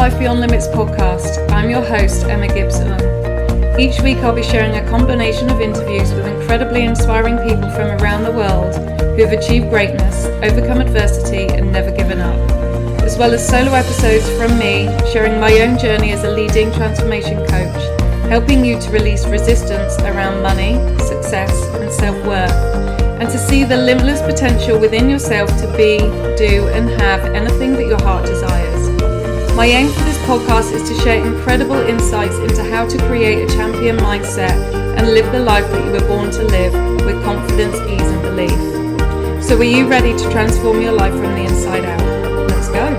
Life Beyond Limits podcast. I'm your host, Emma Gibson. Each week, I'll be sharing a combination of interviews with incredibly inspiring people from around the world who have achieved greatness, overcome adversity, and never given up, as well as solo episodes from me sharing my own journey as a leading transformation coach, helping you to release resistance around money, success, and self worth, and to see the limitless potential within yourself to be, do, and have anything that your heart desires. My aim for this podcast is to share incredible insights into how to create a champion mindset and live the life that you were born to live with confidence, ease, and belief. So, are you ready to transform your life from the inside out? Let's go.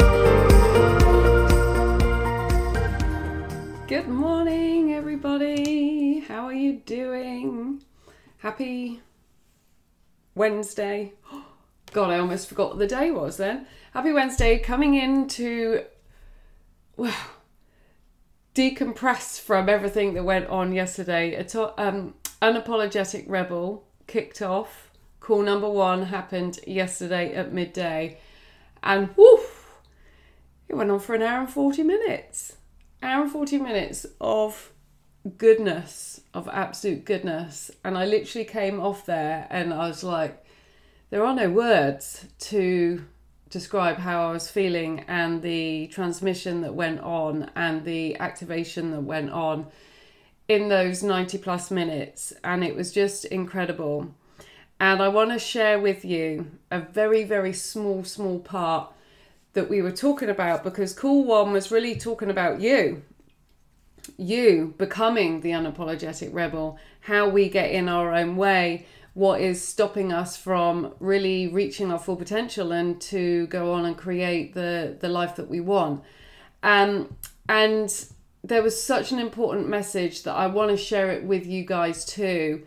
Good morning, everybody. How are you doing? Happy Wednesday. God, I almost forgot what the day was then. Happy Wednesday, coming into well, decompress from everything that went on yesterday. A to- um, unapologetic rebel kicked off. Call number one happened yesterday at midday, and woof, it went on for an hour and forty minutes. Hour and forty minutes of goodness, of absolute goodness, and I literally came off there and I was like, there are no words to describe how I was feeling and the transmission that went on and the activation that went on in those 90 plus minutes. And it was just incredible. And I want to share with you a very, very small, small part that we were talking about because Call One was really talking about you. You becoming the unapologetic rebel, how we get in our own way, what is stopping us from really reaching our full potential and to go on and create the the life that we want. Um, and there was such an important message that I want to share it with you guys too.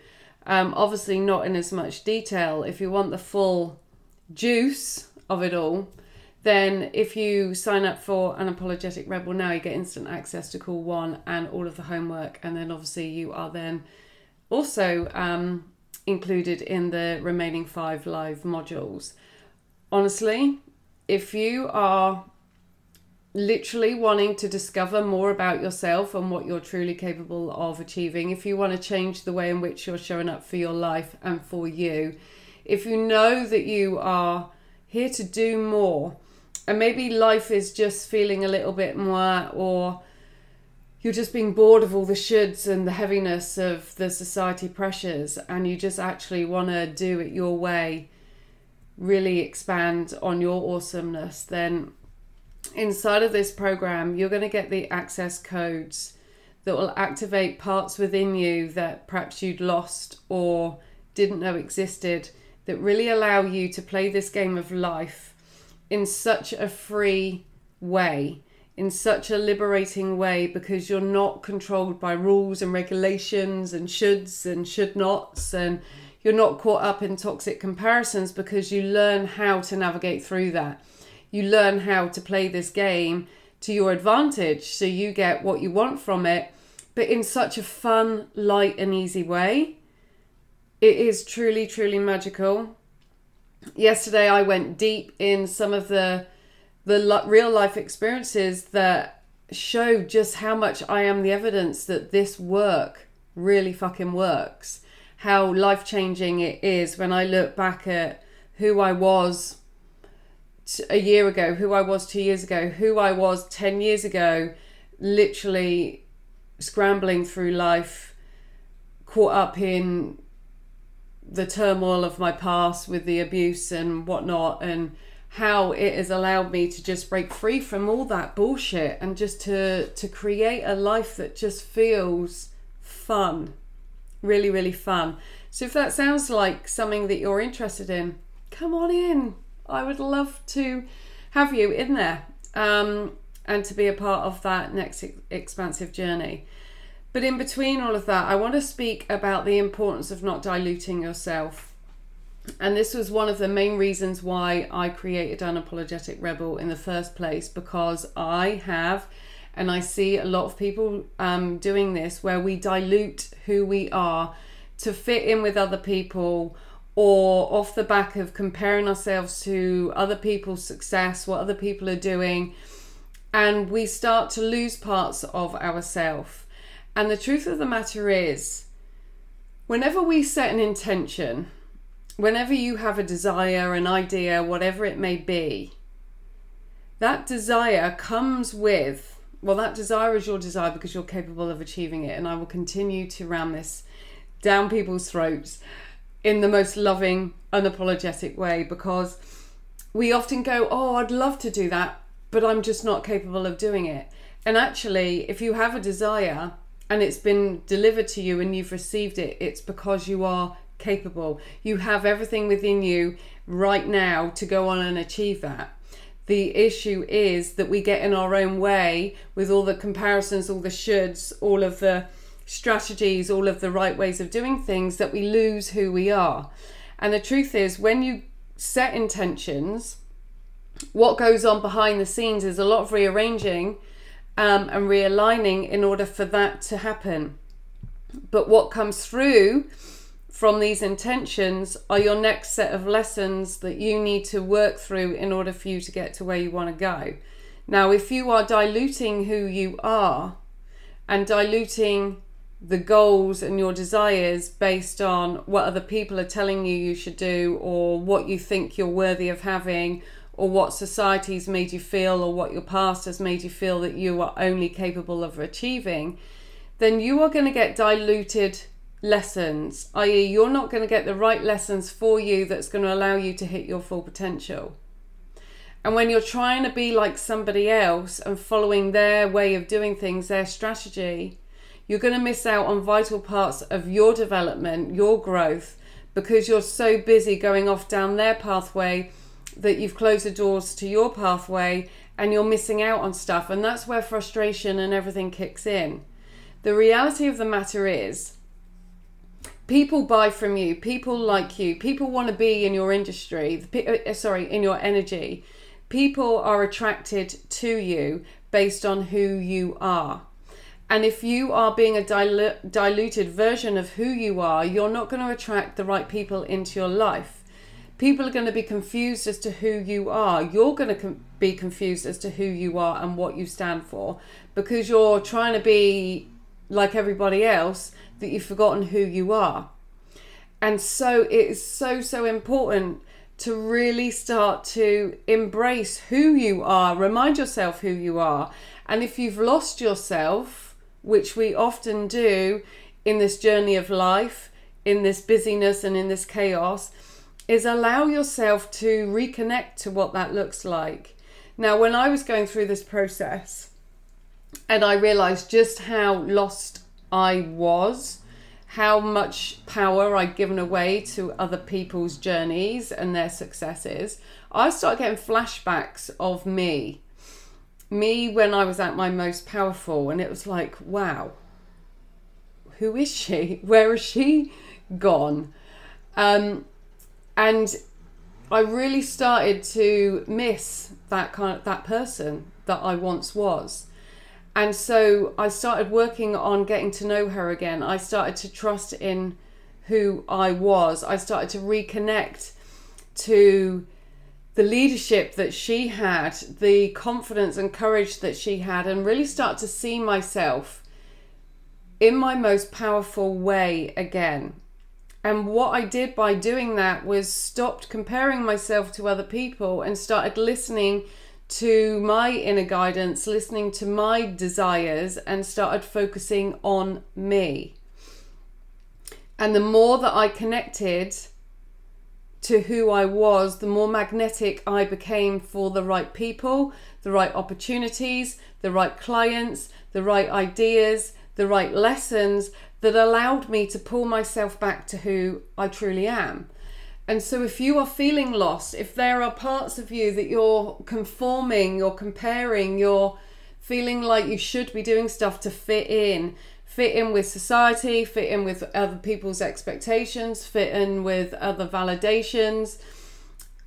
Um, obviously not in as much detail. If you want the full juice of it all then if you sign up for unapologetic rebel now you get instant access to call one and all of the homework and then obviously you are then also um, included in the remaining five live modules. Honestly, if you are literally wanting to discover more about yourself and what you're truly capable of achieving, if you want to change the way in which you're showing up for your life and for you, if you know that you are here to do more, and maybe life is just feeling a little bit more or you're just being bored of all the shoulds and the heaviness of the society pressures and you just actually want to do it your way really expand on your awesomeness then inside of this program you're going to get the access codes that will activate parts within you that perhaps you'd lost or didn't know existed that really allow you to play this game of life in such a free way in such a liberating way because you're not controlled by rules and regulations and shoulds and should nots and you're not caught up in toxic comparisons because you learn how to navigate through that. You learn how to play this game to your advantage so you get what you want from it, but in such a fun, light, and easy way. It is truly, truly magical. Yesterday, I went deep in some of the the lo- real life experiences that show just how much I am the evidence that this work really fucking works. How life changing it is when I look back at who I was a year ago, who I was two years ago, who I was 10 years ago, literally scrambling through life, caught up in the turmoil of my past with the abuse and whatnot, and how it has allowed me to just break free from all that bullshit and just to to create a life that just feels fun. Really really fun. So if that sounds like something that you're interested in come on in. I would love to have you in there um, and to be a part of that next expansive journey. But in between all of that i want to speak about the importance of not diluting yourself and this was one of the main reasons why I created Unapologetic Rebel in the first place because I have, and I see a lot of people um, doing this where we dilute who we are to fit in with other people or off the back of comparing ourselves to other people's success, what other people are doing. and we start to lose parts of ourselves. And the truth of the matter is, whenever we set an intention, whenever you have a desire, an idea, whatever it may be, that desire comes with, well, that desire is your desire because you're capable of achieving it. And I will continue to ram this down people's throats in the most loving, unapologetic way because we often go, Oh, I'd love to do that, but I'm just not capable of doing it. And actually, if you have a desire and it's been delivered to you and you've received it, it's because you are capable. You have everything within you right now to go on and achieve that. The issue is that we get in our own way with all the comparisons, all the shoulds, all of the strategies, all of the right ways of doing things that we lose who we are. And the truth is, when you set intentions, what goes on behind the scenes is a lot of rearranging um, and realigning in order for that to happen. But what comes through from these intentions are your next set of lessons that you need to work through in order for you to get to where you want to go. Now, if you are diluting who you are and diluting the goals and your desires based on what other people are telling you you should do or what you think you're worthy of having or what society's made you feel or what your past has made you feel that you are only capable of achieving, then you are going to get diluted lessons, i.e., you're not going to get the right lessons for you that's going to allow you to hit your full potential. And when you're trying to be like somebody else and following their way of doing things, their strategy, you're going to miss out on vital parts of your development, your growth, because you're so busy going off down their pathway that you've closed the doors to your pathway and you're missing out on stuff. And that's where frustration and everything kicks in. The reality of the matter is, people buy from you, people like you, people want to be in your industry, uh, sorry, in your energy. People are attracted to you based on who you are. And if you are being a dilu- diluted version of who you are, you're not going to attract the right people into your life. People are going to be confused as to who you are. You're going to com- be confused as to who you are and what you stand for because you're trying to be like everybody else that you've forgotten who you are. And so it is so, so important to really start to embrace who you are, remind yourself who you are. And if you've lost yourself, which we often do in this journey of life, in this busyness and in this chaos, is allow yourself to reconnect to what that looks like. Now, when I was going through this process and I realized just how lost I was, how much power I'd given away to other people's journeys and their successes, I started getting flashbacks of me me when I was at my most powerful, and it was like, wow, who is she? Where has she gone? Um, and I really started to miss that kind of that person that I once was. And so I started working on getting to know her again. I started to trust in who I was. I started to reconnect to the leadership that she had, the confidence and courage that she had, and really start to see myself in my most powerful way again. And what I did by doing that was stopped comparing myself to other people and started listening to my inner guidance, listening to my desires, and started focusing on me. And the more that I connected, to who I was, the more magnetic I became for the right people, the right opportunities, the right clients, the right ideas, the right lessons that allowed me to pull myself back to who I truly am. And so, if you are feeling lost, if there are parts of you that you're conforming, you're comparing, you're feeling like you should be doing stuff to fit in, fit in with society, fit in with other people's expectations, fit in with other validations,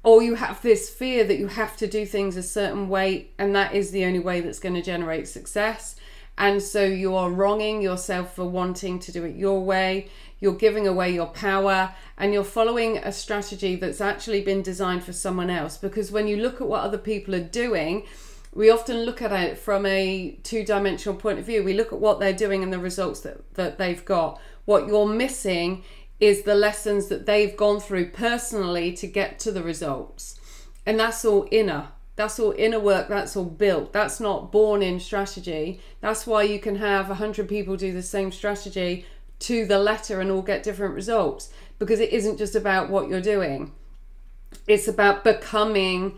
or you have this fear that you have to do things a certain way and that is the only way that's going to generate success. And so you are wronging yourself for wanting to do it your way. You're giving away your power and you're following a strategy that's actually been designed for someone else. Because when you look at what other people are doing, we often look at it from a two dimensional point of view. We look at what they're doing and the results that, that they've got. What you're missing is the lessons that they've gone through personally to get to the results. And that's all inner. That's all inner work, that's all built. That's not born in strategy. That's why you can have 100 people do the same strategy to the letter and all get different results because it isn't just about what you're doing. It's about becoming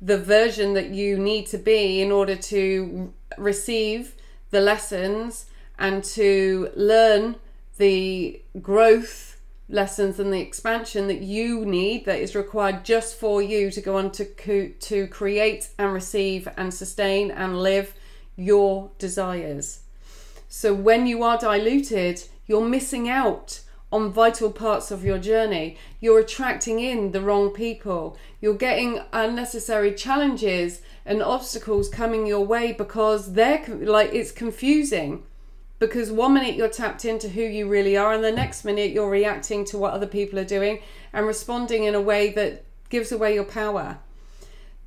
the version that you need to be in order to receive the lessons and to learn the growth lessons and the expansion that you need that is required just for you to go on to co- to create and receive and sustain and live your desires. So when you are diluted, you're missing out on vital parts of your journey. You're attracting in the wrong people. You're getting unnecessary challenges and obstacles coming your way because they're like it's confusing. Because one minute you're tapped into who you really are, and the next minute you're reacting to what other people are doing and responding in a way that gives away your power.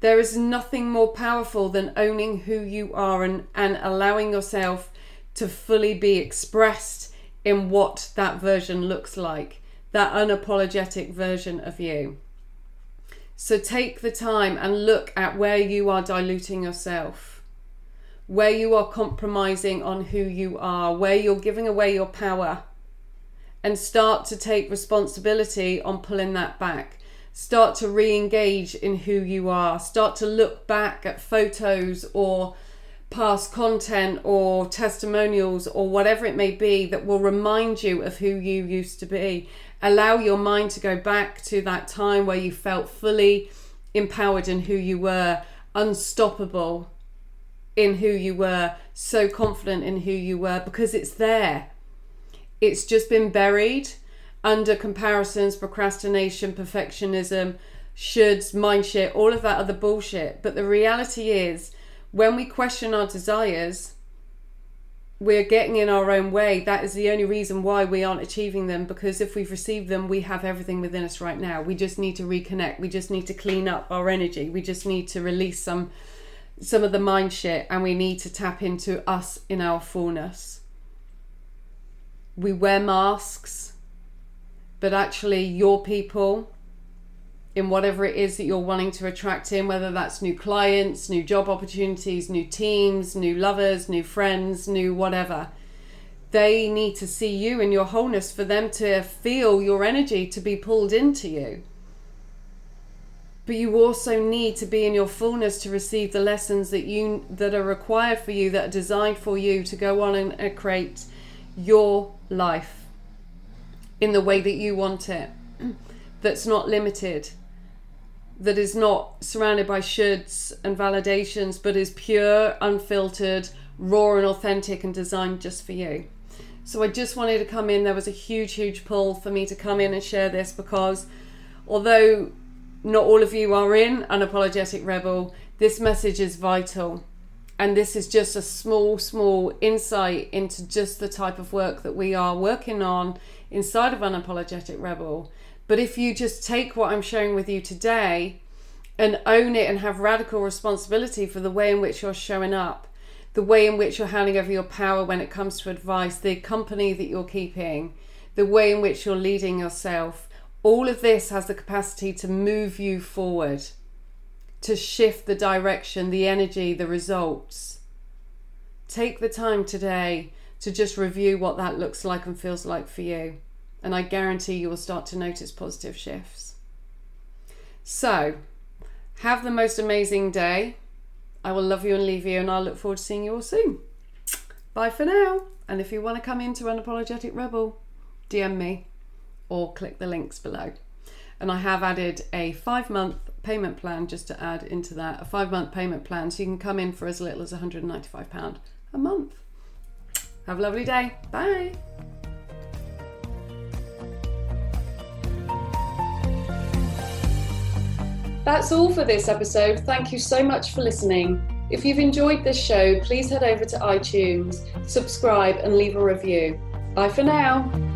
There is nothing more powerful than owning who you are and, and allowing yourself to fully be expressed in what that version looks like, that unapologetic version of you. So take the time and look at where you are diluting yourself, where you are compromising on who you are, where you're giving away your power, and start to take responsibility on pulling that back. Start to re engage in who you are. Start to look back at photos or past content or testimonials or whatever it may be that will remind you of who you used to be. Allow your mind to go back to that time where you felt fully empowered in who you were, unstoppable in who you were, so confident in who you were because it's there. It's just been buried under comparisons, procrastination, perfectionism, shoulds, mind shit, all of that other bullshit. But the reality is, when we question our desires, we're getting in our own way. That is the only reason why we aren't achieving them because if we've received them, we have everything within us right now. We just need to reconnect. We just need to clean up our energy. We just need to release some some of the mind shit and we need to tap into us in our fullness. We wear masks, but actually your people in whatever it is that you're wanting to attract in, whether that's new clients, new job opportunities, new teams, new lovers, new friends, new whatever. They need to see you in your wholeness for them to feel your energy to be pulled into you. But you also need to be in your fullness to receive the lessons that you that are required for you, that are designed for you to go on and create your life in the way that you want it. That's not limited that is not surrounded by shoulds and validations, but is pure, unfiltered, raw, and authentic and designed just for you. So I just wanted to come in. There was a huge, huge pull for me to come in and share this because although not all of you are in Unapologetic Rebel, this message is vital. And this is just a small, small insight into just the type of work that we are working on inside of Unapologetic Rebel but if you just take what I'm sharing with you today and own it and have radical responsibility for the way in which you're showing up, the way in which you're handing over your power when it comes to advice, the company that you're keeping, the way in which you're leading yourself, all of this has the capacity to move you forward, to shift the direction, the energy, the results. Take the time today to just review what that looks like and feels like for you and I guarantee you will start to notice positive shifts. So, have the most amazing day. I will love you and leave you, and I'll look forward to seeing you all soon. Bye for now. And if you want to come into Unapologetic Rebel, DM me or click the links below. And I have added a five month payment plan just to add into that a five month payment plan so you can come in for as little as £195 a month. Have a lovely day. Bye. That's all for this episode. Thank you so much for listening. If you've enjoyed this show, please head over to iTunes, subscribe, and leave a review. Bye for now.